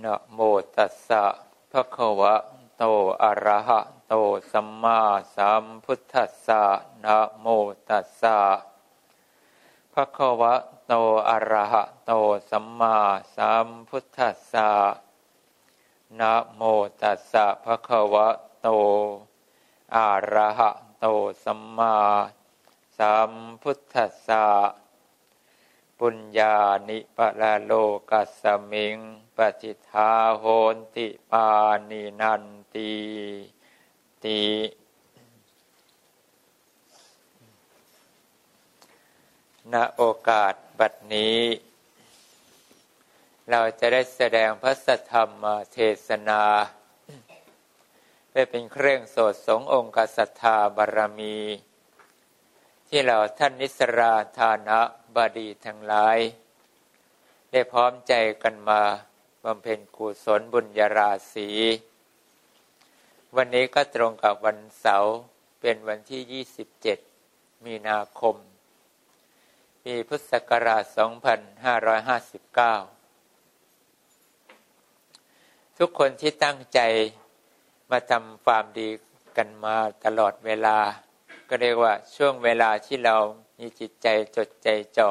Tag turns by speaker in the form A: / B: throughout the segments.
A: นะโมตัสสะภะคะวะโตอะระหะโตสัมมาสัมพุทธัสสะนะโมตัสสะภะคะวะโตอะระหะโตสัมมาสัมพุทธัสสะนะโมตัสสะภะคะวะโตอะระหะโตสัมมาสัมพุทธัสสะปุญญานิปะละโลกัสมิง ปจิทาโหนติปานินันติติณโอกาสบัดนี้ เราจะได้แสดงพระสัทธรรมเทศนาเพื่อเป็นเครื่องโสดสงองค์กษัตธาบารมี ที่เราท่านนิสราธานะบดีทั้งหลาย ได้พร้อมใจกันมา บำเพ็ญกุศลบุญญาราศี วันนี้ก็ตรงกับวันเสาร์เป็นวันที่ 27 มีนาคม ปีพุทธศักราช 2559 ทุกคนที่ตั้งใจมาทำความดีกันมาตลอดเวลา ก็เรียกว่าช่วงเวลาที่เรามีจิตใจจดใจจ่อ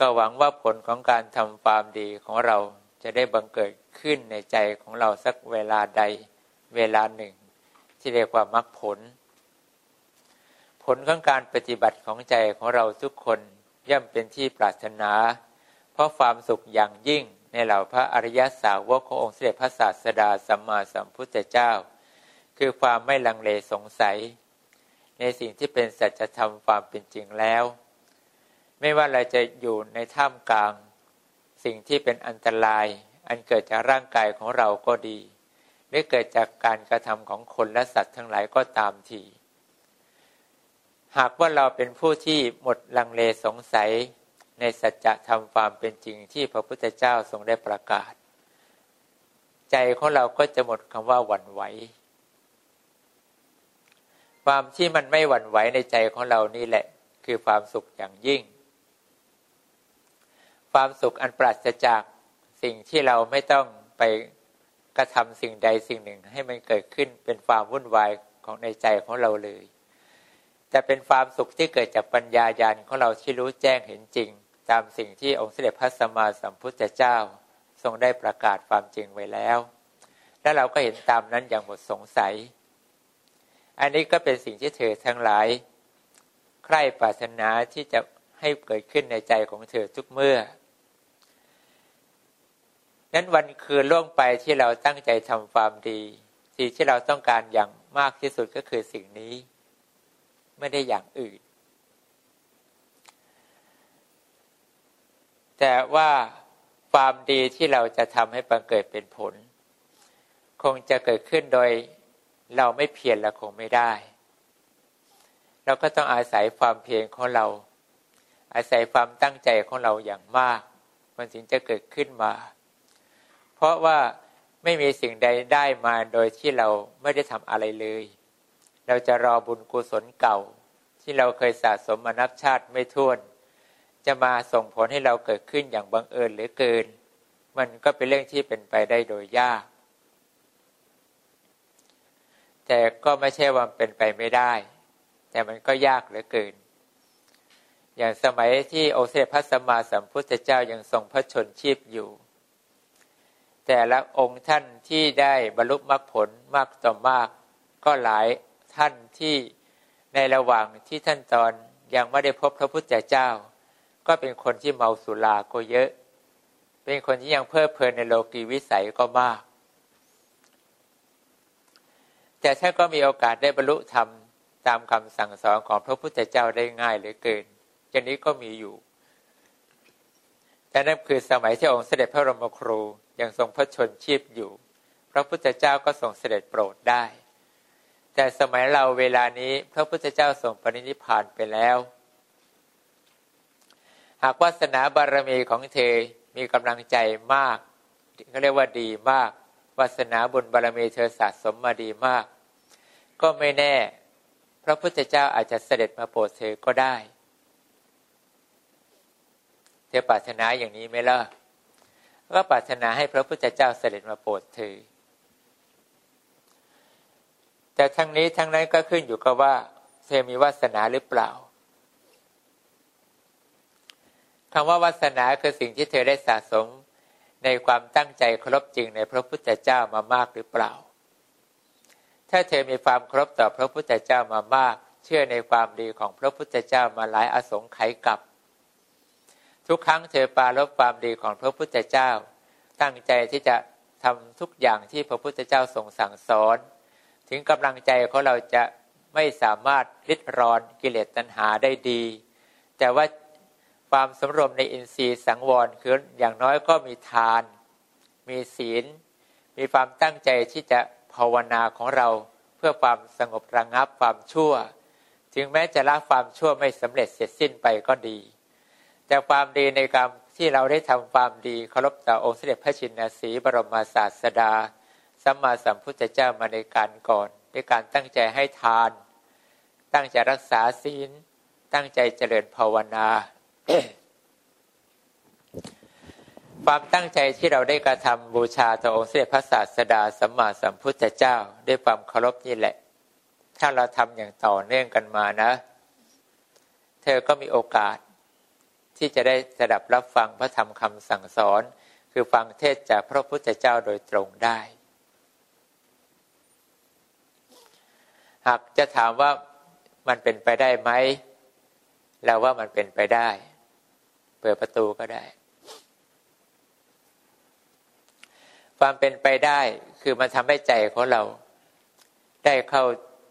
A: ก็หวังว่าผลของการทำความดีของเราจะได้บังเกิดขึ้นในใจของเราสักเวลาใดเวลาหนึ่ง ที่เรียกว่ามรรคผล ผลของการปฏิบัติของใจของเราทุกคนย่อมเป็นที่ปรารถนา เพราะความสุขอย่างยิ่งในเหล่าพระอริยสาวกขององค์เสด็จพระศาสดาสัมมาสัมพุทธเจ้า คือความไม่ลังเลสงสัย ในสิ่งที่เป็นสัจธรรมความเป็นจริงแล้ว ไม่ว่าเราจะอยู่ในท่ามกลาง สิ่งที่เป็นอันตราย อันเกิดจากร่างกายของเราก็ดี หรือเกิดจากการกระทำของคนและสัตว์ทั้งหลายก็ตามทีหากว่าเราเป็นผู้ที่หมดลังเลสงสัยในสัจธรรมความเป็นจริงที่พระพุทธเจ้าทรงได้ประกาศ ใจของเราก็จะหมดคำว่าหวั่นไหว ความที่มันไม่หวั่นไหวในใจของเรานี่แหละ คือความสุขอย่างยิ่ง ความสุขอันปราศจากสิ่งที่เราไม่ต้องไปกระทำสิ่งใดสิ่งหนึ่งให้มันเกิดขึ้นเป็นความวุ่นวายของในใจของเราเลย จะเป็นความสุขที่เกิดจากปัญญาญาณของเราที่รู้แจ้งเห็นจริง ตามสิ่งที่องค์เสด็จพระสัมมาสัมพุทธเจ้า ทรงได้ประกาศความจริงไว้แล้ว และเราก็เห็นตามนั้นอย่างหมดสงสัย อันนี้ก็เป็นสิ่งที่เธอทั้งหลาย ใคร่ปรารถนาที่จะให้เกิดขึ้นในใจของเธอทุกเมื่อ นั้นวันคืนล่วงไปที่เราตั้งใจทำความดี สิ่งที่เราต้องการอย่างมากที่สุดก็คือสิ่งนี้ ไม่ได้อย่างอื่น แต่ว่าความดีที่เราจะทำให้บังเกิดเป็นผล คงจะเกิดขึ้นโดยเราไม่เพียรและคงไม่ได้ เราก็ต้องอาศัยความเพียรของเรา อาศัยความตั้งใจของเราอย่างมาก มันถึงจะเกิดขึ้นมา เพราะว่าไม่มีสิ่งใดได้มาโดยที่เราไม่ได้ทำอะไรเลย เราจะรอบุญกุศลเก่า ที่เราเคยสะสมมานับชาติไม่ท้วน จะมาส่งผลให้เราเกิดขึ้นอย่างบังเอิญหรือเกิน มันก็เป็นเรื่องที่เป็นไปได้โดยยาก แต่ก็ไม่ใช่ว่าเป็นไปไม่ได้ แต่มันก็ยากเหลือเกิน อย่างสมัยที่โอเซพัสมาสัมพุทธเจ้ายังทรงพระชนชีพอยู่ แต่ละองค์ท่านที่ได้บรรลุมรรคผลมากต่อมาก ก็หลายท่านที่ในระหว่างที่ท่านตอนยังไม่ได้พบพระพุทธเจ้า ก็เป็นคนที่เมาสุราก็เยอะ เป็นคนที่ยังเพ้อเพลินในโลกีวิสัยก็มาก แต่ท่านก็มีโอกาสได้บรรลุธรรมตามคำสั่งสอนของพระพุทธเจ้าได้ง่ายเหลือเกินอย่างนี้ก็มีอยู่แต่นั่นคือสมัยที่องค์เสด็จพระรมครู ยังทรงพระชนชีพอยู่ พระพุทธเจ้าก็ทรงเสด็จโปรดได้ แต่สมัยเราเวลานี้พระพุทธเจ้าทรงปรินิพานไปแล้ว หากวาสนาบารมีของเธอมีกำลังใจมากเขาเรียกว่าดีมากวาสนาบุญบารมีเธอสะสมมาดีมาก ก็ไม่แน่ พระพุทธเจ้าอาจจะเสด็จมาโปรดเธอก็ได้ เธอปรารถนาอย่างนี้ไหมล่ะ ก็ปรารถนาให้พระพุทธเจ้าเสด็จมาโปรดเธอ แต่ทั้งนี้ทั้งนั้นก็ขึ้นอยู่กับว่า เธอมีวาสนาหรือเปล่าคำว่าวาสนาคือสิ่งที่เธอได้สะสมในความตั้งใจเคารพจริงในพระพุทธเจ้ามามากหรือเปล่า ถ้าเธอมีความเคารพต่อพระพุทธเจ้ามามาก เชื่อในความดีของพระพุทธเจ้ามาหลายอสงไขยกับ ทุกครั้งเธอปาลบความดีของพระพุทธเจ้า ตั้งใจที่จะทำทุกอย่างที่พระพุทธเจ้าทรงสั่งสอน ถึงกำลังใจของเราจะไม่สามารถริดรอนกิเลสตัณหาได้ดี แต่ว่าความสำรวมในอินทรีย์สังวรคืออย่างน้อยก็มีทาน มีศีล มีความตั้งใจที่จะภาวนาของเราเพื่อความสงบระงงับความชั่ว ถึงแม้จะละความชั่วไม่สำเร็จเสร็จสิ้นไปก็ดี แต่ความดีในการมที่เราได้ทำความดีเคารพต่อองค์เสด็จพระชินสีบรมศาสดาสัมมาสัมพุทธเจ้ามาในการก่อน ด้วยการตั้งใจให้ทาน ตั้งใจรักษาศีล ตั้งใจเจริญภาวนา ความตั้งใจที่เราได้กระทำบูชาต่อองค์เสด็จพระศาสดาสัมมาสัมพุทธเจ้า ด้วยความเคารพนี่แหละ ถ้าเราทำอย่างต่อเนื่องกันมานะ เธอก็มีโอกาส ที่จะได้สดับรับฟังพระธรรมคำสั่งสอน คือฟังเทศจากพระพุทธเจ้าโดยตรงได้ หากจะถามว่ามันเป็นไปได้ไหมเราว่ามันเป็นไปได้ เปิดประตูก็ได้ ความเป็นไปได้คือมันทำให้ใจของเรา ได้เข้า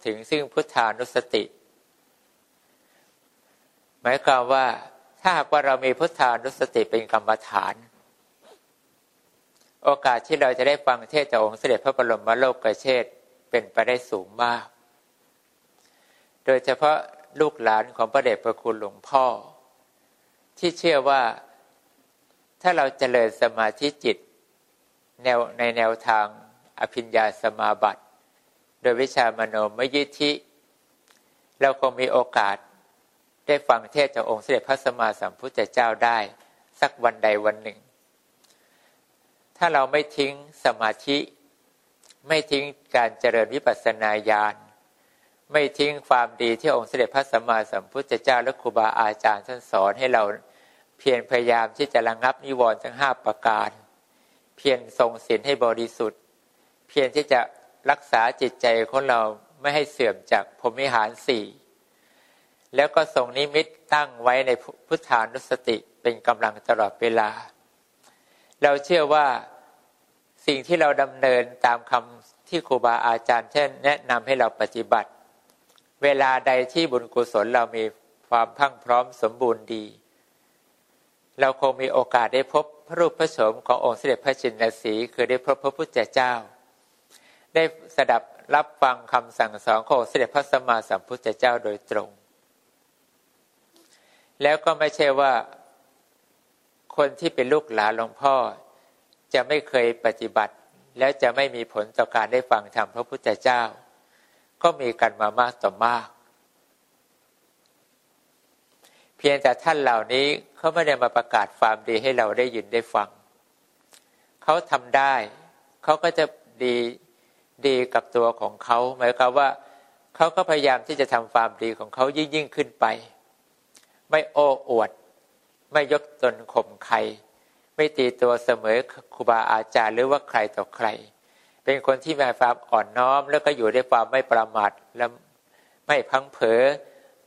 A: ถึงซึ่งพุทธานุสติ หมายความว่า ถ้าหากว่าเรามีพุทธานุสติเป็นกรรมฐาน โอกาสที่เราจะได้ฟังเทศจากองค์เสด็จพระบรมโลกเชษเป็นไปได้สูงมาก โดยเฉพาะลูกหลานของพระเดชพระคุณหลวงพ่อ ที่เชื่อว่าถ้าเราเจริญสมาธิจิตแนวในแนวทางอภิญญาสมาบัติ โดยวิชามโนมยิทธิ เราคงมีโอกาส ได้ฟังเทศจากองค์เสด็จพระสัมมาสัมพุทธเจ้าได้ สักวันใดวันหนึ่ง ถ้าเราไม่ทิ้งสมาธิ ไม่ทิ้งการเจริญวิปัสสนาญาณไม่ทิ้งความดีที่องค์เสด็จพระสัมมาสัมพุทธเจ้าและครูบาอาจารย์ท่านสอนให้เราเพียรพยายามที่จะระงงับนิวรณ์ทั้งห้าประการ เพียรทรงศีลให้บริสุทธิ์ เพียรที่จะรักษาจิตใจของเราไม่ให้เสื่อมจากพรมิหารสี่ แล้วก็ทรงนิมิตตั้งไว้ในพุทธานุสติเป็นกำลังตลอดเวลา เราเชื่อว่าสิ่งที่เราดำเนินตามคำที่ครูบาอาจารย์เช่น แนะนำให้เราปฏิบัติ เวลาใดที่บุญกุศลเรามีความพังพร้อมสมบูรณ์ดี เราคงมีโอกาสได้พบพระรูปพระโฉมขององค์เสด็จพระชินสีคือได้พบพระพุทธเจ้า ได้สดับรับฟังคำสั่งสอนของเสด็จพระสัมมาสัมพุทธเจ้าโดยตรง แล้วก็ไม่ใช่ว่า คนที่เป็นลูกหลานหลวงพ่อ จะไม่เคยปฏิบัติ แล้วจะไม่มีผลต่อการได้ฟังธรรมพระพุทธเจ้า ก็มีกันมามากต่อมาก เพียงแต่ท่านเหล่านี้เขาไม่ได้มาประกาศความดีให้เราได้ยินได้ฟัง เขาทำได้ เขาก็จะดีดีกับตัวของเขาหมายความว่าเขาก็พยายามที่จะทำความดีของเขายิ่งยิ่งขึ้นไป ไม่โอ้อวด ไม่ยกตนข่มใคร ไม่ตีตัวเสมอครูบาอาจารย์หรือว่าใครต่อใคร เป็นคนที่มีความอ่อนน้อม แล้วก็อยู่ในความไม่ประมาทและไม่พังเผลอ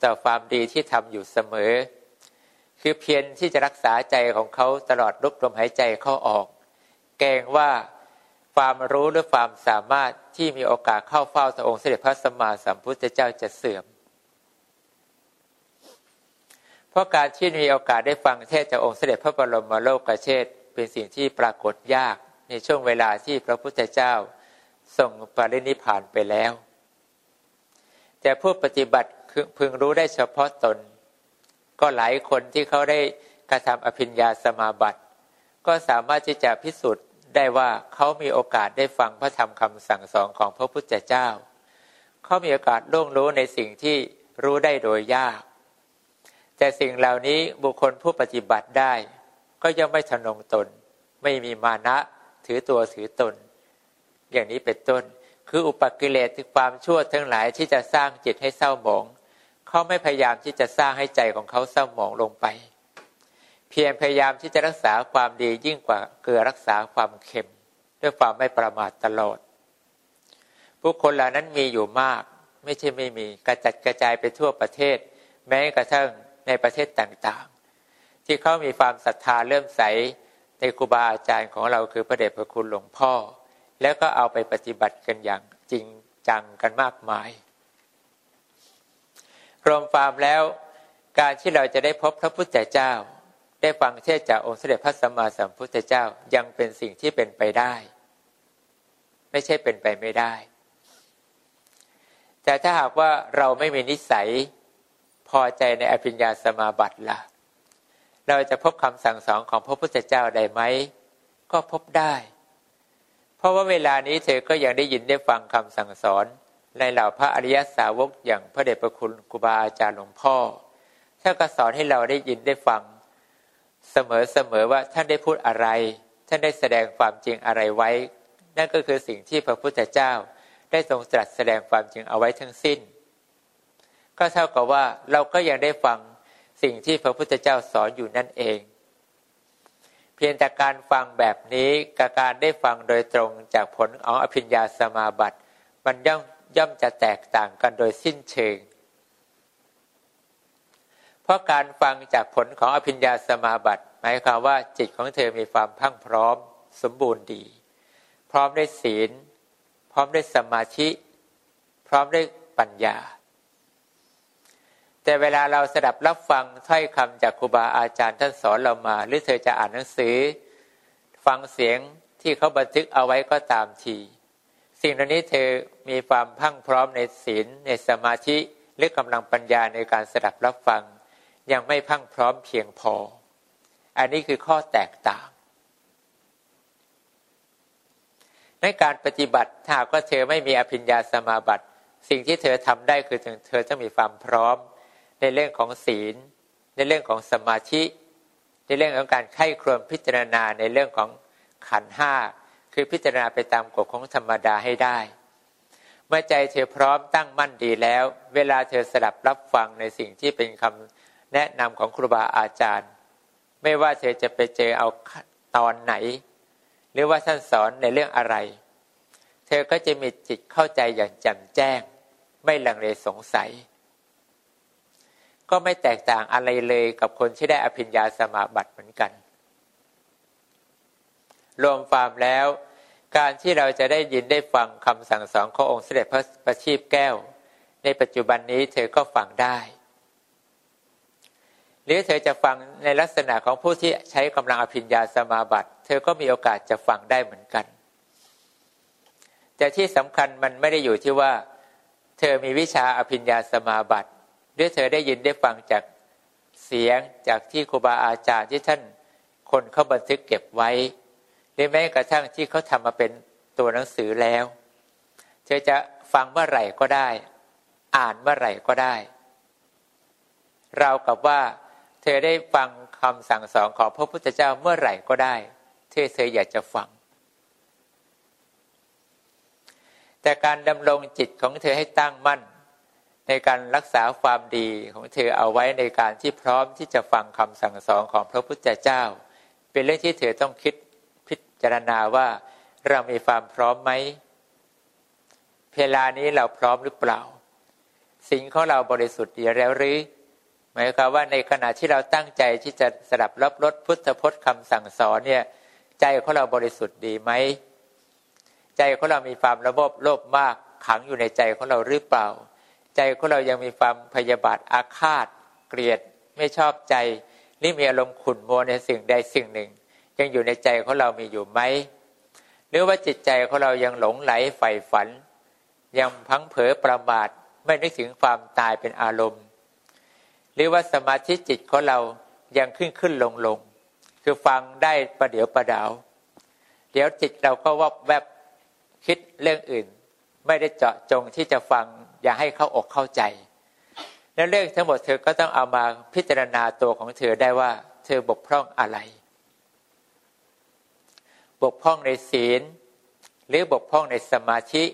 A: ต่อความดีที่ทำอยู่เสมอ คือเพียรที่จะรักษาใจของเขาตลอดลุกลมหายใจเข้าออกแกงว่าความรู้หรือความสามารถที่มีโอกาสเข้าเฝ้าพระองค์เสด็จพระสัมมาสัมพุทธเจ้าจะเสื่อม เพราะการที่มีโอกาสได้ฟังเทศจากองค์เสด็จพระบรมโลกเชษเป็นสิ่งที่ปรากฏยากในช่วงเวลาที่พระพุทธเจ้าทรงปรินิพานไปแล้ว แต่ผู้ปฏิบัติพึงรู้ได้เฉพาะตน ก็หลายคนที่เขาได้กระทำอภิญญาสมาบัติ ก็สามารถที่จะพิสูจน์ได้ว่าเขามีโอกาสได้ฟังพระธรรมคำสั่งสอนของพระพุทธเจ้า เขามีโอกาสล่วงรู้ในสิ่งที่รู้ได้โดยยาก แต่สิ่งเหล่านี้บุคคลผู้ปฏิบัติได้ ก็ยังไม่ทนงตน ไม่มีมานะถือตัวถือตน อย่างนี้เป็นต้น คืออุปกิเลสคือความชั่วทั้งหลายที่จะสร้างจิตให้เศร้าหมองเขาไม่พยายามที่จะสร้างให้ใจของเขาเศร้าหมองลงไป เพียงพยายามที่จะรักษาความดียิ่งกว่าเกลือรักษาความเค็ม ด้วยความไม่ประมาทตลอดผู้คนเหล่านั้นมีอยู่มาก ไม่ใช่ไม่มีกระจัดกระจายไปทั่วประเทศ แม้กระทั่ง ในประเทศต่างๆ ที่เขามีความศรัทธาเริ่มใสในครูบาอาจารย์ของเราคือพระเดชพระคุณหลวงพ่อ แล้วก็เอาไปปฏิบัติกันอย่างจริงจังกันมากมาย รวมความแล้วการที่เราจะได้พบพระพุทธเจ้า ได้ฟังเทศจากองค์เสด็จพระสัมมาสัมพุทธเจ้ายังเป็นสิ่งที่เป็นไปได้ ไม่ใช่เป็นไปไม่ได้ แต่ถ้าหากว่าเราไม่มีนิสัย พอใจในอภิญญาสมาบัติละ่ะ เราจะพบคำสั่งสอนของพระพุทธเจ้าได้ไหม ก็พบได้ เพราะว่าเวลานี้เธอก็ยังได้ยินได้ฟังคำสั่งสอน ในเหล่าพระอริยสาวกอย่างพระเดชพระคุณครูบาอาจารย์หลวงพ่อท่านก็สอนให้เราได้ยินได้ฟัง เสมอเสมอว่าท่านได้พูดอะไร ท่านได้แสดงความจริงอะไรไว้ นั่นก็คือสิ่งที่พระพุทธเจ้าได้ทรงตรัสแสดงความจริงเอาไว้ทั้งสิ้น ก็เท่ากับว่าเราก็ยังได้ฟังสิ่งที่พระพุทธเจ้าสอนอยู่นั่นเอง เพียงแต่การฟังแบบนี้กับการได้ฟังโดยตรงจากผลของอภิญญาสมาบัติ มันย่อมย่อมจะแตกต่างกันโดยสิ้นเชิง เพราะการฟังจากผลของอภิญญาสมาบัติ หมายความว่าจิตของเธอมีความพังพร้อม สมบูรณ์ดี พร้อมได้ศีล พร้อมได้สมาธิ พร้อมได้ปัญญา แต่เวลาเราสดับรับฟังถ้อยคำจากครูบาอาจารย์ท่านสอนเรามา หรือเธอจะอ่านหนังสือ ฟังเสียงที่เขาบันทึกเอาไว้ก็ตามที สิ่งเหล่านี้เธอมีความพังพร้อมในศีลในสมาธิหรือกำลังปัญญาในการสดับรับฟัง ยังไม่พังพร้อมเพียงพอ อันนี้คือข้อแตกต่าง ในการปฏิบัติถ้าก็เธอไม่มีอภิญญาสมาบัติ สิ่งที่เธอทำได้คือเธอต้องมีความพร้อม ในเรื่องของศีล ในเรื่องของสมาธิ ในเรื่องของการไข้ครวญพิจารณาในเรื่องของขันห้าคือพิจารณาไปตามกฎของธรรมดาให้ได้ เมื่อใจเธอพร้อมตั้งมั่นดีแล้ว เวลาเธอสลับรับฟังในสิ่งที่เป็นคำแนะนำของครูบาอาจารย์ ไม่ว่าเธอจะไปเจอเอาตอนไหน หรือว่าท่านสอนในเรื่องอะไร เธอก็จะมีจิตเข้าใจอย่างแจ่มแจ้ง ไม่ลังเลสงสัย ก็ไม่แตกต่างอะไรเลยกับคนที่ได้อภิญญาสมาบัติเหมือนกัน รวมความแล้ว การที่เราจะได้ยินได้ฟังคำสั่งสอนขององค์เสด็จพระประชีพแก้ว ในปัจจุบันนี้เธอก็ฟังได้ หรือเธอจะฟังในลักษณะของผู้ที่ใช้กำลังอภิญญาสมาบัติ เธอก็มีโอกาสจะฟังได้เหมือนกัน แต่ที่สำคัญมันไม่ได้อยู่ที่ว่า เธอมีวิชาอภิญญาสมาบัติ หรือเธอได้ยินได้ฟังจากเสียงจากที่ครูบาอาจารย์ที่ท่านคนเขาบันทึกเก็บไว้หรือแม้กระทั่งที่เขาทำมาเป็นตัวหนังสือแล้ว เธอจะฟังเมื่อไหร่ก็ได้ อ่านเมื่อไหร่ก็ได้ เรากับว่า เธอได้ฟังคำสั่งสอนของพระพุทธเจ้าเมื่อไหร่ก็ได้เธอเธออยากจะฟัง แต่การดำรงจิตของเธอให้ตั้งมั่น ในการรักษาความดีของเธอเอาไว้ในการที่พร้อมที่จะฟังคำสั่งสอนของพระพุทธเจ้า เป็นเรื่องที่เธอต้องคิดพิจารณาว่าเรามีความพร้อมไหมเวลานี้เราพร้อมหรือเปล่า สิ่งของเราบริสุทธิ์ดีแล้วหรือ หมายความว่าในขณะที่เราตั้งใจที่จะสดับรับรสพุทธพจน์คำสั่งสอนเนี่ยใจของเราบริสุทธิ์ดีไหมใจของเรามีความระบบโลภมากขังอยู่ในใจของเราหรือเปล่า ใจของเรายังมีความพยาบาทอาฆาต เกลียดไม่ชอบใจ หรือมีอารมณ์ขุ่นมัวในสิ่งใดสิ่งหนึ่ง ยังอยู่ในใจของเรามีอยู่ไหมหรือว่าจิตใจของเรายังหลงไหลใฝ่ฝัน ยังพังเผลอประมาทไม่นึกถึงความตายเป็นอารมณ์ หรือว่าสมาธิจิตของเรายังขึ้นขึ้นลงลงคือฟังได้ประเดี๋ยวประดาว เดี๋ยวจิตเราก็วบแวบคิดเรื่องอื่น ไม่ได้เจาะจงที่จะฟัง อย่าให้เข้าอกเข้าใจ แล้วเรื่องทั้งหมดเธอก็ต้องเอามาพิจารณาตัวของเธอได้ว่า เธอบกพร่องอะไร บกพร่องในศีล หรือบกพร่องในสมาธิ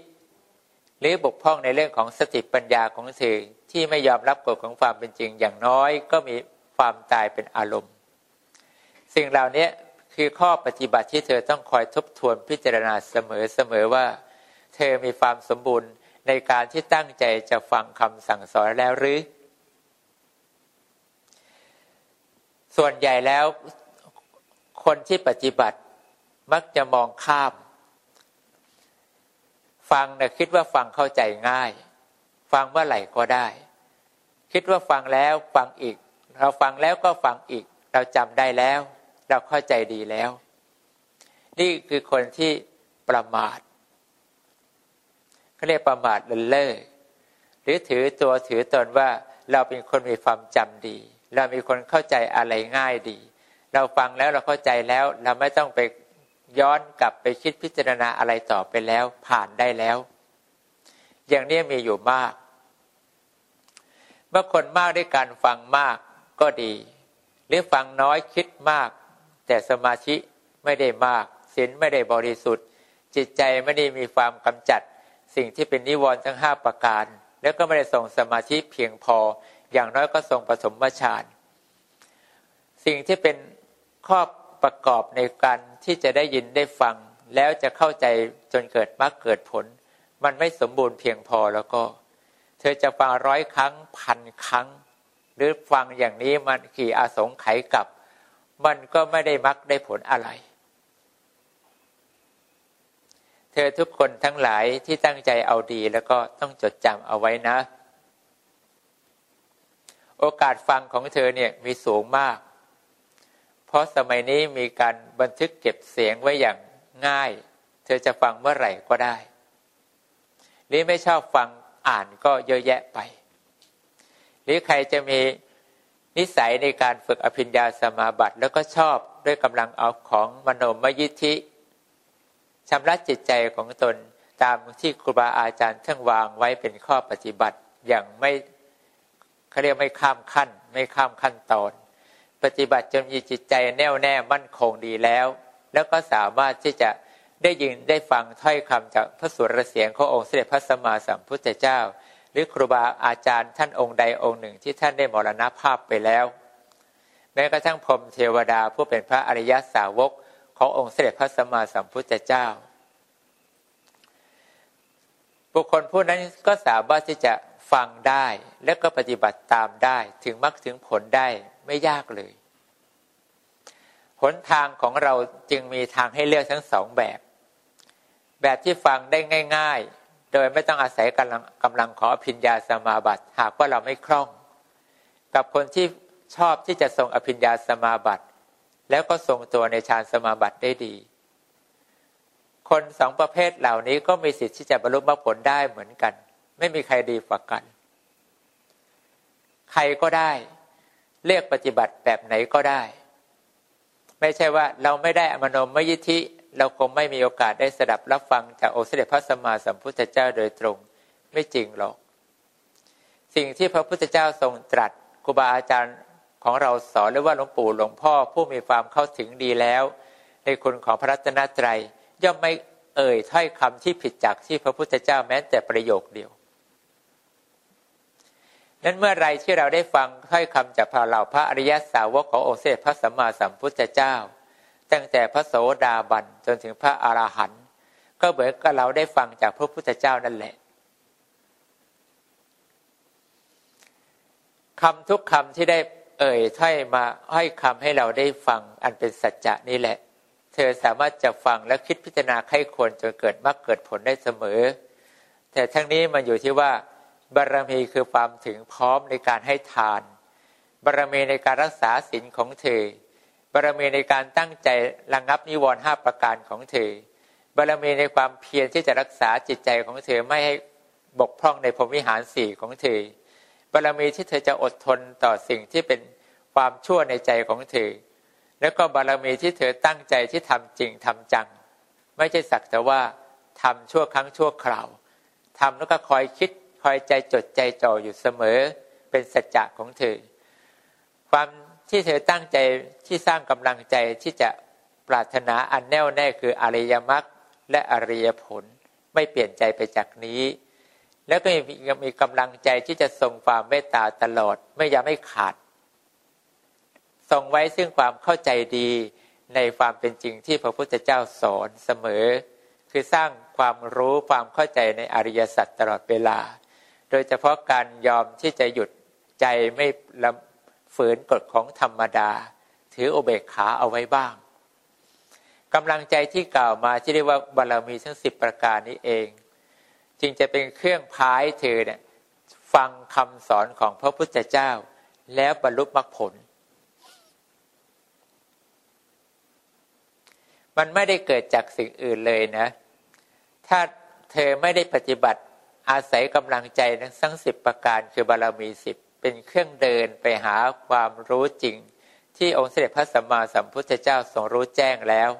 A: หรือบกพร่องในเรื่องของสติปัญญาของเธอที่ไม่ยอมรับกฎของความเป็นจริงอย่างน้อยก็มีความตายเป็นอารมณ์ สิ่งเหล่านี้คือข้อปฏิบัติที่เธอต้องคอยทบทวนพิจารณาเสมอเสมอว่า เธอมีความสมบูรณ์ ในการที่ตั้งใจจะฟังคำสั่งสอนแล้วหรือ ส่วนใหญ่แล้วคนที่ปฏิบัติมักจะมองข้าม ฟังนะคิดว่าฟังเข้าใจง่าย ฟังเมื่อไหร่ก็ได้ คิดว่าฟังแล้วฟังอีก เราฟังแล้วก็ฟังอีก เราจำได้แล้ว เราเข้าใจดีแล้ว นี่คือคนที่ประมาท เขาเรียกประมาทเลินเล่อหรือถือตัวถือตนว่าเราเป็นคนมีความจำดี เรามีคนเข้าใจอะไรง่ายดี เราฟังแล้วเราเข้าใจแล้ว เราไม่ต้องไปย้อนกลับไปคิดพิจารณาอะไรต่อไปแล้ว ผ่านได้แล้ว อย่างนี้มีอยู่มาก เมื่อคนมากด้วยการฟังมากก็ดี หรือฟังน้อยคิดมาก แต่สมาธิไม่ได้มากศีลไม่ได้บริสุทธิ์ จิตใจไม่ได้มีความกำจัด สิ่งที่เป็นนิวรณ์ทั้งห้าประการ แล้วก็ไม่ได้ส่งสมาธิเพียงพอ อย่างน้อยก็ส่งผสมฌานสิ่งที่เป็นข้อประกอบในการที่จะได้ยินได้ฟัง แล้วจะเข้าใจจนเกิดมรรคเกิดผล มันไม่สมบูรณ์เพียงพอแล้วก็ เธอจะฟังร้อยครั้งพันครั้ง หรือฟังอย่างนี้มันขี่อาสงไขกับ มันก็ไม่ได้มรรคได้ผลอะไร เธอทุกคนทั้งหลายที่ตั้งใจเอาดีแล้วก็ต้องจดจำเอาไว้นะ โอกาสฟังของเธอเนี่ยมีสูงมาก เพราะสมัยนี้มีการบันทึกเก็บเสียงไว้อย่างง่าย เธอจะฟังเมื่อไหร่ก็ได้หรือไม่ชอบฟังอ่านก็เยอะแยะไป หรือใครจะมีนิสัยในการฝึกอภิญญาสมาบัติแล้วก็ชอบด้วยกำลังเอาของมโนมยิทธิ ชำระจิตใจของตนตามที่ครูบาอาจารย์ท่านวางไว้เป็นข้อปฏิบัติอย่างไม่เขาเรียกไม่ข้ามขั้น ไม่ข้ามขั้นตอน ปฏิบัติจนมีจิตใจแน่วแน่มั่นคงดีแล้ว แล้วก็สามารถที่จะได้ยินได้ฟังถ้อยคำจากพระสุรเสียงขององค์เสด็จพระสัมมาสัมพุทธเจ้า หรือครูบาอาจารย์ท่านองค์ใดองค์หนึ่งที่ท่านได้มรณภาพไปแล้ว แม้กระทั่งพรมเทวดาผู้เป็นพระอริยสาวก ขององค์เสด็จพระสัมมาสัมพุทธเจ้า บุคคลผู้นั้นก็สามารถที่จะฟังได้และก็ปฏิบัติตามได้ถึงมรรคถึงผลได้ไม่ยากเลย หนทางของเราจึงมีทางให้เลือกทั้งสองแบบ แบบที่ฟังได้ง่าย ๆ โดยไม่ต้องอาศัยกำลังกำลังของอภิญญาสมาบัติหากว่าเราไม่คล่อง กับคนที่ชอบที่จะทรงอภิญญาสมาบัติ แล้วก็ทรงตัวในฌานสมาบัติได้ดี คนสองประเภทเหล่านี้ก็มีสิทธิ์ที่จะบรรลุมรรคผลได้เหมือนกัน ไม่มีใครดีกว่ากัน ใครก็ได้เรียกปฏิบัติแบบไหนก็ได้ ไม่ใช่ว่าเราไม่ได้อมโนมยิทธิเราคงไม่มีโอกาสได้สดับรับฟังจากองค์เสด็จพระสัมมาสัมพุทธเจ้าโดยตรงไม่จริงหรอก สิ่งที่พระพุทธเจ้าทรงตรัสครูบาอาจารย์ ของเราสอนหรือว่าหลวงปู่หลวงพ่อผู้มีความเข้าถึงดีแล้ว ในคุณของพระรัตนตรัยย่อมไม่เอ่ยถ้อยคำที่ผิดจากที่พระพุทธเจ้าแม้แต่ประโยคเดียว นั้นเมื่อไรที่เราได้ฟังถ้อยคำจากพระเหล่าพระอริยสาวกขององค์เสด็จพระสัมมาสัมพุทธเจ้า ตั้งแต่พระโสดาบันจนถึงพระอรหันต์ก็เหมือนกับเราได้ฟังจากพระพุทธเจ้านั่นแหละคำทุกคำที่ได้ เอ่ยถ้อยมาให้คำให้เราได้ฟังอันเป็นสัจจะนี่แหละ เธอสามารถจะฟังและคิดพิจารณาใครควรจนเกิดมรรคเกิดผลได้เสมอ แต่ทั้งนี้มันอยู่ที่ว่า บารมีคือความถึงพร้อมในการให้ทาน บารมีในการรักษาศีลของเธอบารมีในการตั้งใจระงงับนิวรณ์ห้าประการของเธอบารมีในความเพียรที่จะรักษาจิตใจของเธอไม่ให้บกพร่องในพรหมวิหารสี่ของเธอ บารมีที่เธอจะอดทนต่อสิ่งที่เป็นความชั่วในใจของเธอ แล้วก็บารมีที่เธอตั้งใจที่ทำจริงทำจัง ไม่ใช่สักแต่ว่าทำชั่วครั้งชั่วคราวทำแล้วก็คอยคิดคอยใจจดใจจ่ออยู่เสมอ เป็นสัจจะของเธอ ความที่เธอตั้งใจที่สร้างกำลังใจที่จะปรารถนาอันแน่วแน่คืออริยมรรคและอริยผลไม่เปลี่ยนใจไปจากนี้ แล้วก็ยังมีกำลังใจที่จะทรงความเมตตาตลอดไม่ยอมให้ขาด ทรงไว้ซึ่งความเข้าใจดีในความเป็นจริงที่พระพุทธเจ้าสอนเสมอ คือสร้างความรู้ความเข้าใจในอริยสัจตลอดเวลา โดยเฉพาะการยอมที่จะหยุดใจไม่ละฝืนกฎของธรรมดา ถือโอเบกขาเอาไว้บ้างกำลังใจที่กล่าวมาที่เรียกว่าบารมีทั้งสิบประการนี้เอง จึงจะเป็นเครื่องพายเธอเนี่ยฟังคำสอนของพระพุทธเจ้า แล้วบรรลุมรรคผล มันไม่ได้เกิดจากสิ่งอื่นเลยนะ ถ้าเธอไม่ได้ปฏิบัติอาศัยกำลังใจทั้งสิบประการคือบารมีสิบเป็นเครื่องเดินไปหาความรู้จริง ที่องค์เสด็จพระสัมมาสัมพุทธเจ้าทรงรู้แจ้งแล้ว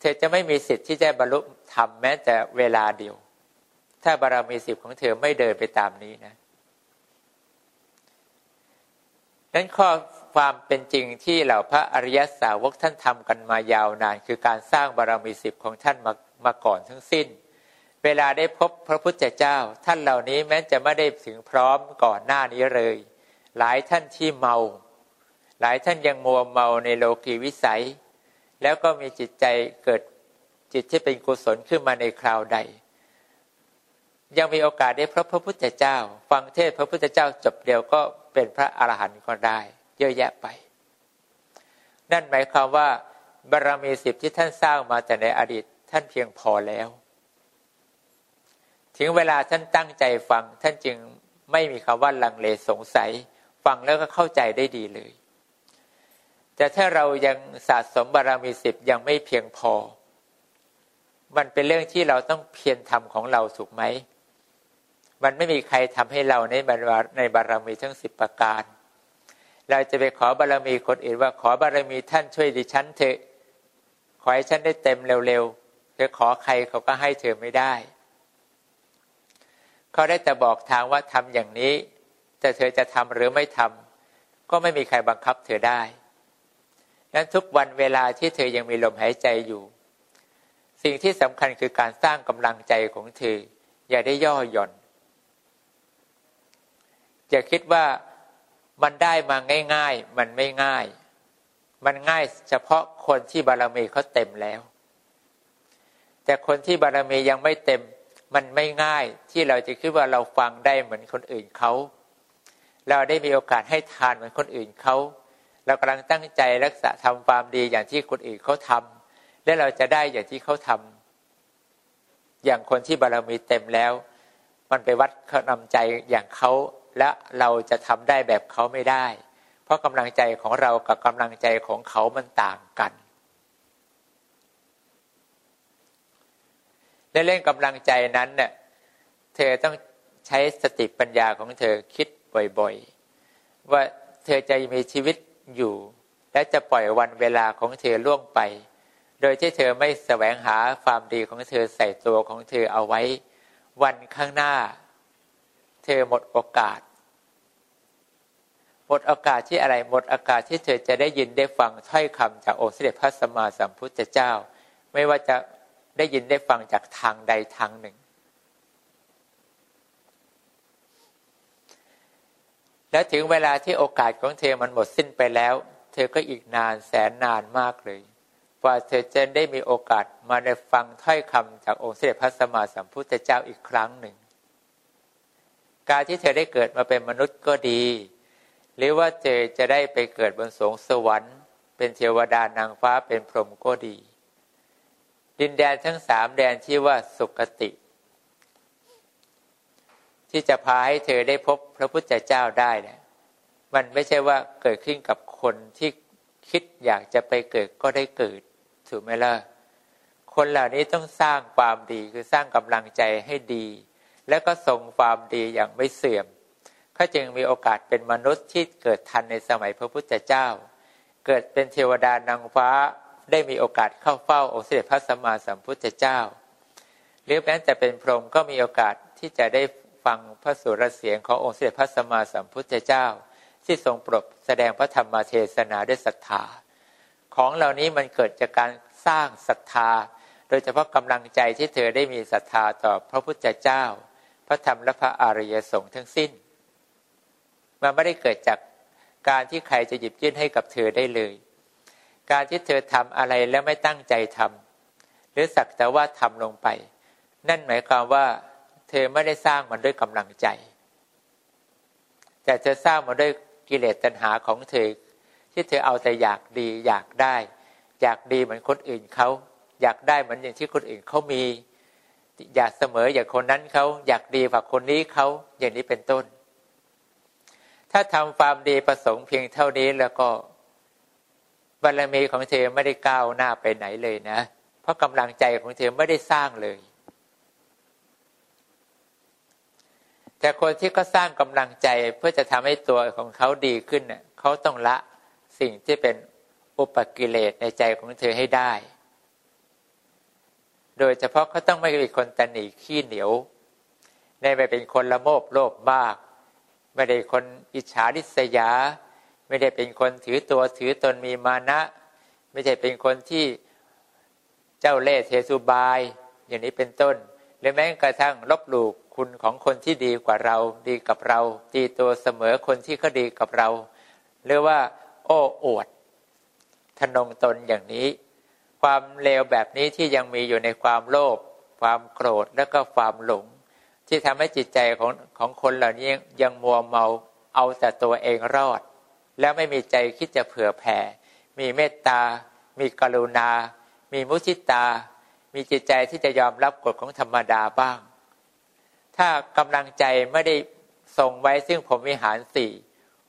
A: เธอจะไม่มีสิทธิ์ที่จะบรรลุธรรมแม้แต่เวลาเดียว ถ้าบารมีสิบของเธอไม่เดินไปตามนี้นะนั้นข้อความเป็นจริงที่เหล่าพระอริยสาวกท่านทำกันมายาวนาน คือการสร้างบารมีสิบของท่านมามาก่อนทั้งสิ้น เวลาได้พบพระพุทธเจ้า ท่านเหล่านี้แม้จะไม่ได้ถึงพร้อมก่อนหน้านี้เลย หลายท่านที่เมา หลายท่านยังมัวเมาในโลกีวิสัย แล้วก็มีจิตใจเกิดจิตที่เป็นกุศลขึ้นมาในคราวใด ยังมีโอกาสได้พบพระพุทธเจ้า ฟังเทศพระพุทธเจ้าจบเดียวก็เป็นพระอรหันต์ก็ได้ เยอะแยะไป นั่นหมายความว่าบารรมีสิบที่ท่านสร้างมาแต่ในอดีตท่านเพียงพอแล้ว ถึงเวลาท่านตั้งใจฟังท่านจึงไม่มีคำว่าลังเลสงสัย ฟังแล้วก็เข้าใจได้ดีเลย แต่ถ้าเรายังสะสมบารรมีสิบยังไม่เพียงพอ มันเป็นเรื่องที่เราต้องเพียรทำของเราถูกไหม มันไม่มีใครทำให้เราในบารในบารรมีทั้งสิบประการ เราจะไปขอบารรมีคนอื่นว่าขอบารรมีท่านช่วยดิฉันเถอะ ขอให้ฉันได้เต็มเร็วๆจะขอใครเขาก็ให้เธอไม่ได้ เขาได้แต่บอกทางว่าทำอย่างนี้ แต่เธอจะทำหรือไม่ทำก็ไม่มีใครบังคับเธอได้นั้นทุกวันเวลาที่เธอยังมีลมหายใจอยู่ สิ่งที่สำคัญคือการสร้างกำลังใจของเธอ อย่าได้ย่อหย่อน อย่าคิดว่ามันได้มาง่าย ๆ มันไม่ง่าย มันง่ายเฉพาะคนที่บารมีเขาเต็มแล้ว แต่คนที่บารมียังไม่เต็ม มันไม่ง่ายที่เราจะคิดว่าเราฟังได้เหมือนคนอื่นเขา เราได้มีโอกาสให้ทานเหมือนคนอื่นเขา เรากำลังตั้งใจรักษาทำความดีอย่างที่คนอื่นเขาทำและเราจะได้อย่างที่เขาทำอย่างคนที่บารมีเต็มแล้ว มันไปวัดเขานำใจอย่างเขา และเราจะทำได้แบบเขาไม่ได้ เพราะกำลังใจของเรากับกำลังใจของเขามันต่างกันในเรื่องกำลังใจนั้นเนี่ยเธอต้องใช้สติปัญญาของเธอคิดบ่อยๆ ว่าเธอจะมีชีวิตอยู่ และจะปล่อยวันเวลาของเธอล่วงไป โดยที่เธอไม่แสวงหาความดีของเธอใส่ตัวของเธอเอาไว้ วันข้างหน้า เธอหมดโอกาส หมดโอกาสที่อะไรหมดโอกาสที่เธอจะได้ยินได้ฟังถ้อยคำจากองค์เสด็จพระสัมมาสัมพุทธเจ้า ไม่ว่าจะได้ยินได้ฟังจากทางใดทางหนึ่ง แล้วถึงเวลาที่โอกาสของเธอมันหมดสิ้นไปแล้ว เธอก็อีกนานแสนนานมากเลยกว่าเธอจะได้มีโอกาสมาได้ฟังถ้อยคำจากองค์เสด็จพระสัมมาสัมพุทธเจ้าอีกครั้งหนึ่ง การที่เธอได้เกิดมาเป็นมนุษย์ก็ดี หรือว่าเธอจะได้ไปเกิดบนสงสวรรค์ เป็นเทวดานางฟ้าเป็นพรหมก็ดี ดินแดนทั้งสามแดนที่ว่าสุคติ ที่จะพาให้เธอได้พบพระพุทธเจ้าได้เนี่ยมันไม่ใช่ว่าเกิดขึ้นกับคนที่คิดอยากจะไปเกิดก็ได้เกิดถูกไหมล่ะคนเหล่านี้ต้องสร้างความดีคือสร้างกำลังใจให้ดี แล้วก็ส่งความดีอย่างไม่เสื่อมเขาจึงมีโอกาสเป็นมนุษย์ที่เกิดทันในสมัยพระพุทธเจ้า เกิดเป็นเทวดานางฟ้าได้มีโอกาสเข้าเฝ้าองค์เสด็จพระสัมมาสัมพุทธเจ้าหรือแม้แต่เป็นพรหมก็มีโอกาสที่จะได้ฟังพระสุรเสียงขององค์เสด็จพระสัมมาสัมพุทธเจ้า ที่ทรงปรบแสดงพระธรรมเทศนาด้วยศรัทธา ของเหล่านี้มันเกิดจากการสร้างศรัทธา โดยเฉพาะกำลังใจที่เธอได้มีศรัทธาต่อพระพุทธเจ้า ระธรรมและพระอริยสงฆ์ทั้งสิ้น มันไม่ได้เกิดจากการที่ใครจะหยิบยื่นให้กับเธอได้เลย การที่เธอทำอะไรแล้วไม่ตั้งใจทำหรือสักแต่ว่าทำลงไป นั่นหมายความว่า เธอไม่ได้สร้างมันด้วยกำลังใจ แต่เธอสร้างมันด้วยกิเลสตัณหาของเธอ ที่เธอเอาแต่อยากดีอยากได้ อยากดีเหมือนคนอื่นเขาอยากได้เหมือนอย่างที่คนอื่นเขามี อยากเสมออย่างคนนั้นเขาอยากดีกว่าคนนี้เขาอย่างนี้เป็นต้น ถ้าทำความดีประสงค์เพียงเท่านี้แล้วก็บารมีของเธอไม่ได้ก้าวหน้าไปไหนเลยนะ เพราะกำลังใจของเธอไม่ได้สร้างเลย แต่คนที่เขาสร้างกำลังใจเพื่อจะทำให้ตัวของเขาดีขึ้นเน่ยเขาต้องละสิ่งที่เป็นอุปกิเลสในใจของเธอให้ได้ โดยเฉพาะเขาต้องไม่เป็นคนตันหนีขี้เหนียวไม่เป็นคนละโมบโลภมาก ไม่ได้คนอิจฉาริษยา ไม่ได้เป็นคนถือตัวถือตนมีมานะ ไม่ใช่เป็นคนที่เจ้าเล่ห์เทสุบาย อย่างนี้เป็นต้นหรือแม้กระทั่งลบหลู่คุณของคนที่ดีกว่าเรา ดีกับเราตีตัวเสมอคนที่เขาดีกับเรา หรือว่า โอ้อวดทนงตนอย่างนี้ ความเลวแบบนี้ที่ยังมีอยู่ในความโลภความโกรธแล้วก็ความหลง ที่ทำให้จิตใจของของคนเหล่านี้ยังมัวเมาเอาแต่ตัวเองรอด แล้วไม่มีใจคิดจะเผื่อแผ่ มีเมตตา มีกรุณา มีมุชิตา มีจิตใจที่จะยอมรับกฎของธรรมดาบ้าง ถ้ากำลังใจไม่ได้ทรงไว้ซึ่งผมวิหารสี่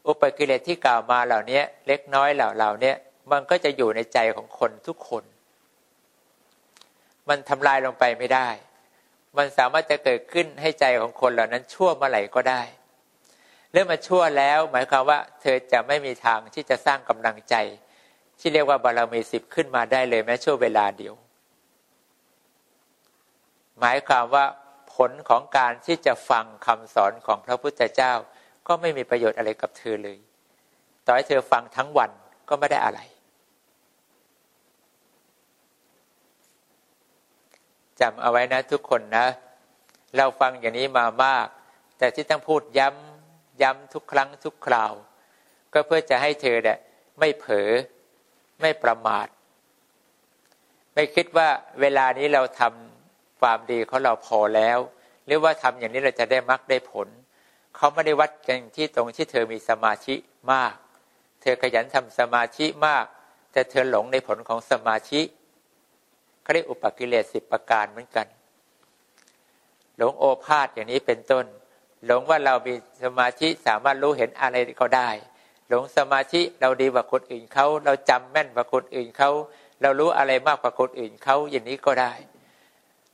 A: อุปกิเลสที่กล่าวมาเหล่านี้เล็กน้อยเหล่าเหล่านี้มันก็จะอยู่ในใจของคนทุกคน มันทำลายลงไปไม่ได้ มันสามารถจะเกิดขึ้นให้ใจของคนเหล่านั้นชั่วเมื่อไหร่ก็ได้เรื่องมาชั่วแล้ว หมายความว่า เธอจะไม่มีทางที่จะสร้างกำลังใจ ที่เรียกว่าบารมีสิบขึ้นมาได้เลยแม้ชั่วเวลาเดียว หมายความว่าผลของการที่จะฟังคำสอนของพระพุทธเจ้า ก็ไม่มีประโยชน์อะไรกับเธอเลย ต่อให้เธอฟังทั้งวันก็ไม่ได้อะไร จำเอาไว้นะทุกคนนะ เราฟังอย่างนี้มามาก แต่ที่ต้องพูดย้ำย้ำทุกครั้งทุกคราว ก็เพื่อจะให้เธอเนี่ยไม่เผลอไม่ประมาท ไม่คิดว่าเวลานี้เราทำความดีของเราพอแล้ว หรือว่าทำอย่างนี้เราจะได้มรรคได้ผล เขาไม่ได้วัดกันที่ตรงที่เธอมีสมาธิมาก เธอขยันทำสมาธิมาก แต่เธอหลงในผลของสมาธิ เขาเรียกอุปกิเลสสิบประการเหมือนกัน หลงโอภาษอย่างนี้เป็นต้น หลงว่าเรามีสมาธิสามารถรู้เห็นอะไรก็ได้ หลงสมาธิเราดีกว่าคนอื่นเขาเราจำแม่นกว่าคนอื่นเขาเรารู้อะไรมากกว่าคนอื่นเขาอย่างนี้ก็ได้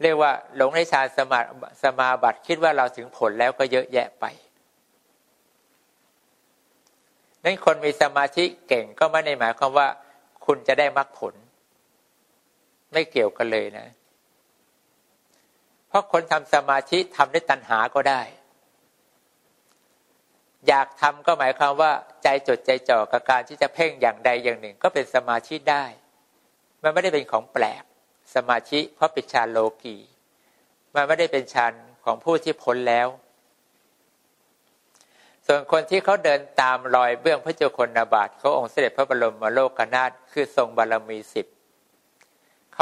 A: เรียกว่าหลงในฌานสมาสมาบัติคิดว่าเราถึงผลแล้วก็เยอะแยะไปนั้นคนมีสมาธิเก่งก็ไม่ได้หมายความว่า คุณจะได้มรรคผล ไม่เกี่ยวกันเลยนะ เพราะคนทำสมาธิทำด้วยตัณหาก็ได้ อยากทำก็หมายความว่า ใจจดใจจ่อกับการที่จะเพ่งอย่างใดอย่างหนึ่ง ก็เป็นสมาธิได้ มันไม่ได้เป็นของแปลก สมาธิเพราะเป็นฌานโลกีมันไม่ได้เป็นฌานของผู้ที่พ้นแล้ว ส่วนคนที่เขาเดินตามรอยเบื้องพระเจ้าคนนาบาตเขาองค์เสด็จพระบรมโลกนาถคือทรงบารมีสิบ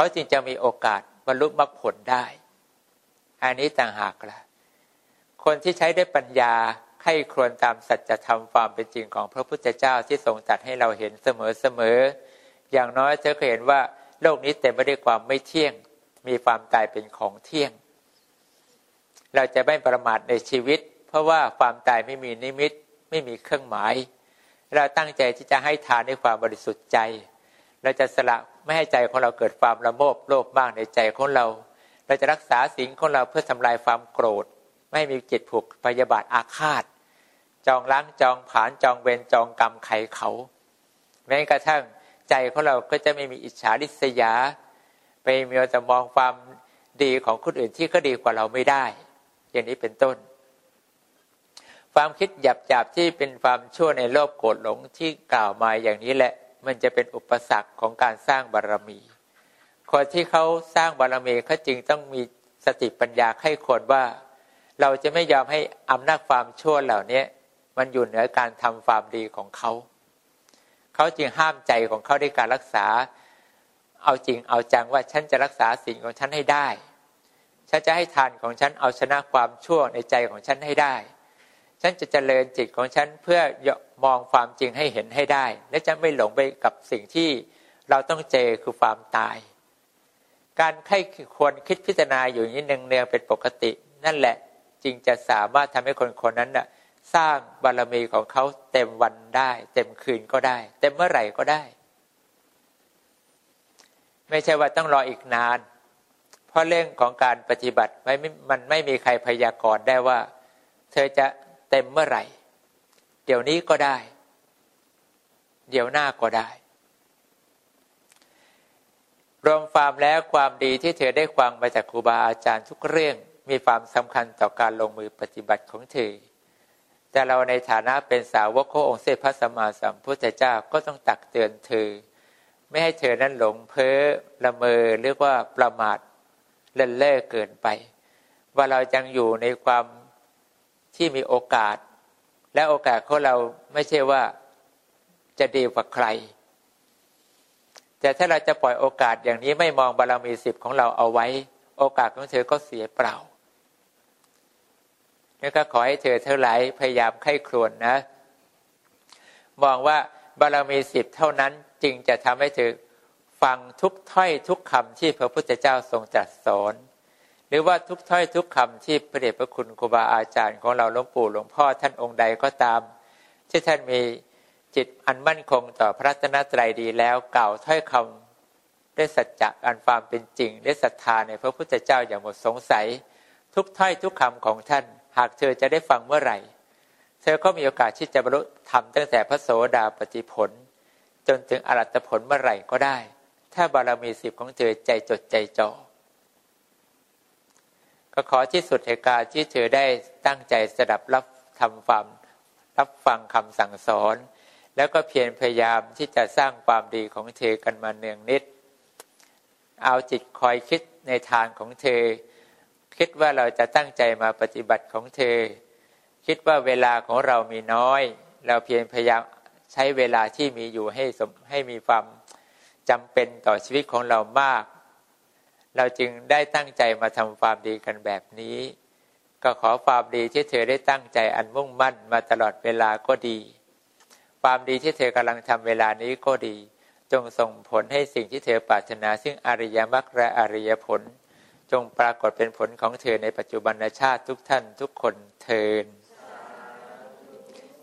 A: เขาจึงจะมีโอกาสบรรลุมรรคผลได้ อันนี้ต่างหากละ่ะคนที่ใช้ได้ปัญญาใครครวญตามสัจธรรมความเป็นจริงของพระพุทธเจ้าที่ทรงตัดให้เราเห็นเสมอเสมอ อย่างน้อยเธอเคยเห็นว่าโลกนี้เต็มไปด้วยความไม่เที่ยง มีความตายเป็นของเที่ยง เราจะไม่ประมาทในชีวิต เพราะว่าความตายไม่มีนิมิต ไม่มีเครื่องหมาย เราตั้งใจที่จะให้ทานในความบริสุทธิ์ใจ เราจะสละไม่ให้ใจของเราเกิดความละโมบโลภมากในใจของเรา เราจะรักษาสิ่งของเราเพื่อทำลายความโกรธ ไม่มีจิตผูกพยาบาทอาฆาต จองล้างจองผานจองเวรจองกรรมไขเขา แม้กระทั่งใจของเราก็จะไม่มีอิจฉาริษยา ไปมีแต่มองความดีของคนอื่นที่ก็ดีกว่าเราไม่ได้ อย่างนี้เป็นต้น ความคิดหยาบๆที่เป็นความชั่วในโลภโกรธหลงที่กล่าวมาอย่างนี้แหละ มันจะเป็นอุปสรรคของการสร้างบารรมี คนที่เขาสร้างบารรมีเขาจึงต้องมีสติปัญญาให้คนว่า เราจะไม่ยอมให้อำนาจความชั่วเหล่านี้มันอยู่เหนือการทำความดีของเขา เขาจึงห้ามใจของเขาด้วยการรักษา เอาจริงเอาจังว่าฉันจะรักษาสิ่งของฉันให้ได้ ฉันจะให้ทานของฉันเอาชนะความชั่วในใจของฉันให้ได้ ฉันจะเจริญจิตของฉันเพื่อมองความจริงให้เห็นให้ได้ และจะไม่หลงไปกับสิ่งที่เราต้องเจอคือความตาย การใครควรคิดพิจารณาอยู่นี้เนืองๆเป็นปกติ นั่นแหละจึงจะสามารถทำให้คนคนนั้นน่ะสร้างบารมีของเขาเต็มวันได้ เต็มคืนก็ได้ เต็มเมื่อไหร่ก็ได้ ไม่ใช่ว่าต้องรออีกนาน เพราะเรื่องของการปฏิบัติไม่มันไม่มีใครพยากรณ์ได้ว่า เธอจะ เต็มเมื่อไหร่ เดี๋ยวนี้ก็ได้ เดี๋ยวหน้าก็ได้ รวมความแล้วความดีที่เธอได้ฟังมาจากครูบาอาจารย์ทุกเรื่องมีความสำคัญต่อการลงมือปฏิบัติของเธอ แต่เราในฐานะเป็นสาวกขององค์เสพระสัมมาสัมพุทธเจ้าก็ต้องตักเตือนเธอ ไม่ให้เธอนั้นหลงเพ้อละเมอเรียกว่าประมาทเล่นเล่อเกินไป ว่าเรายังอยู่ในความ ที่มีโอกาส และโอกาสของเราไม่ใช่ว่าจะดีกว่าใคร แต่ถ้าเราจะปล่อยโอกาสอย่างนี้ไม่มองบารมีสิบของเราเอาไว้ โอกาสของเธอก็เสียเปล่านี่ก็ขอให้เธอเท่าไหร่พยายามไข้ครวนนะ มองว่าบารมีสิบเท่านั้นจึงจะทำให้เธอฟังทุกถ้อยทุกคำที่พระพุทธเจ้าทรงตรัสสอน หรือว่าทุกถ้อยทุกคำที่พระเดชพระคุณครูบาอาจารย์ของเราหลวงปู่หลวงพ่อท่านองค์ใดก็ตาม ที่ท่านมีจิตอันมั่นคงต่อพระตนตรัยดีแล้วกล่าวถ้อยคำได้สัจจะอันความเป็นจริงได้ศรัทธาในพระพุทธเจ้าอย่างหมดสงสัย ทุกถ้อยทุกคำของท่าน หากเธอจะได้ฟังเมื่อไหร่ เธอก็มีโอกาสที่จะบรรลุธรรมตั้งแต่พระโสดาปฏิผล จนถึงอรัตผลเมื่อไหร่ก็ได้ ถ้าบารมีสิบของเธอใจจดใจจ่อ ก็ขอที่สุดเหตุการณ์ที่เธอได้ตั้งใจสดับรับทำความรับฟังคำสั่งสอน แล้วก็เพียรพยายามที่จะสร้างความดีของเธอกันมาเนืองนิด เอาจิตคอยคิดในทางของเธอ คิดว่าเราจะตั้งใจมาปฏิบัติของเธอ คิดว่าเวลาของเรามีน้อย เราเพียงพยายามใช้เวลาที่มีอยู่ให้สมให้มีความจำเป็นต่อชีวิตของเรามาก เราจึงได้ตั้งใจมาทำความดีกันแบบนี้ ก็ขอความดีที่เธอได้ตั้งใจอันมุ่งมั่นมาตลอดเวลาก็ดี ความดีที่เธอกำลังทำเวลานี้ก็ดี จงส่งผลให้สิ่งที่เธอปรารถนา ซึ่งอริยมรรคและอริยผล จงปรากฏเป็นผลของเธอในปัจจุบันชาติทุกท่านทุกคนเทิน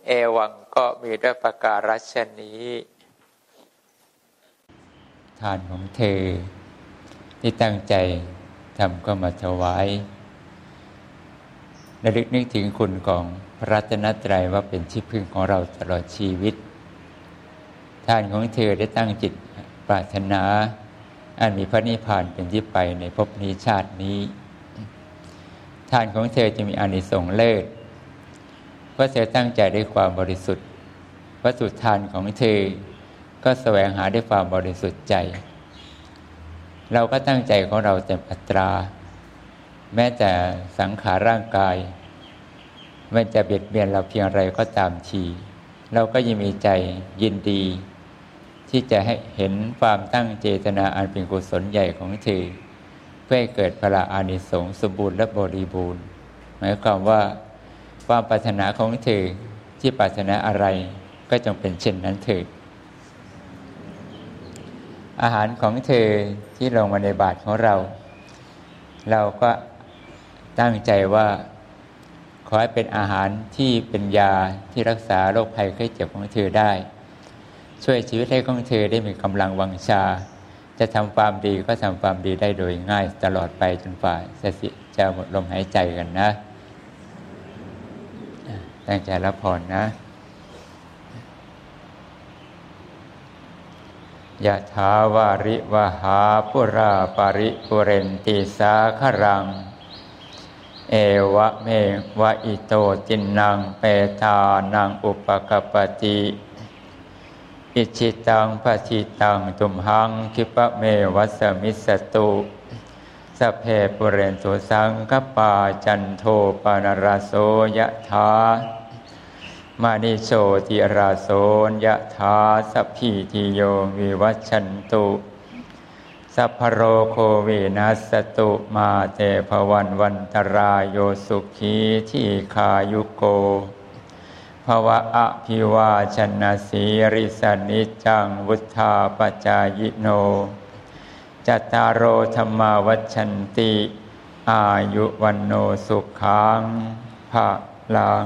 A: เอวังก็มีด้วยประการัชนี้ ทานของเธอ ที่ตั้งใจทำก็มาถวายระลึกนึกถึงคุณของพระรัตนตรัยว่าเป็นที่พึ่งของเราตลอดชีวิต ท่านของเธอได้ตั้งจิตปรารถนา อันมีพระนิพพานเป็นที่ไปในภพนี้ชาตินี้ ท่านของเธอจะมีอานิสงส์เลิศเพราะเธอตั้งใจด้วยความบริสุทธิ์วัตถุทานของเธอก็แสวงหาด้วยความบริสุทธิ์ใจ เราก็ตั้งใจของเราเต็มอัตรา แม้แต่สังขารร่างกาย มันจะเบียดเบียนเราเพียงไรก็ตามที เราก็ยังมีใจยินดี ที่จะให้เห็นความตั้งเจตนาอันเป็นกุศลใหญ่ของเธอเพื่อให้เกิดพระอานิสงส์สมบูรณ์และบริบูรณ์ หมายความว่าความปรารถนาของเธอที่ปรารถนาอะไรก็จงเป็นเช่นนั้นเถิด อาหารของเธอที่ลงมาในบาทของเรา เราก็ตั้งใจว่าขอให้เป็นอาหารที่เป็นยาที่รักษาโรคภัยไข้เจ็บของเธอได้ ช่วยชีวิตให้ของเธอได้มีกำลังวังชา จะทำความดีก็ทำความดีได้โดยง่ายตลอดไปจนฝ่ายสิจะหมดลมหายใจกันนะ ตั้งใจรับพรนะ ยะถาวาริวะหาปูราปะริปูเรนติสาคะรัง เอวะเมวะอิโต ทินนังเปตานังอุปะกัปปะติอิจฉิตังปัตถิตังตุมหัง ขิปปะเมวะ สะมิชฌะตุ สัพเพปูเรนตุสังกัปปาจันโทปัณณะระโสยะถา มะณิโชติระโสยะถาสัพพีติโยวิวัชชันตุสัพพะโรโควินัสสะตุมาเต ภะวัตวันตะราโยสุขีทีฆายุโก ภะวะ อะภิวาทะนะสีลิสสะ นิจจังวุฑฒาปะจายิโน จัตตาโรธัมมาวัฑฒันติ อายุวันโนสุขังภะลัง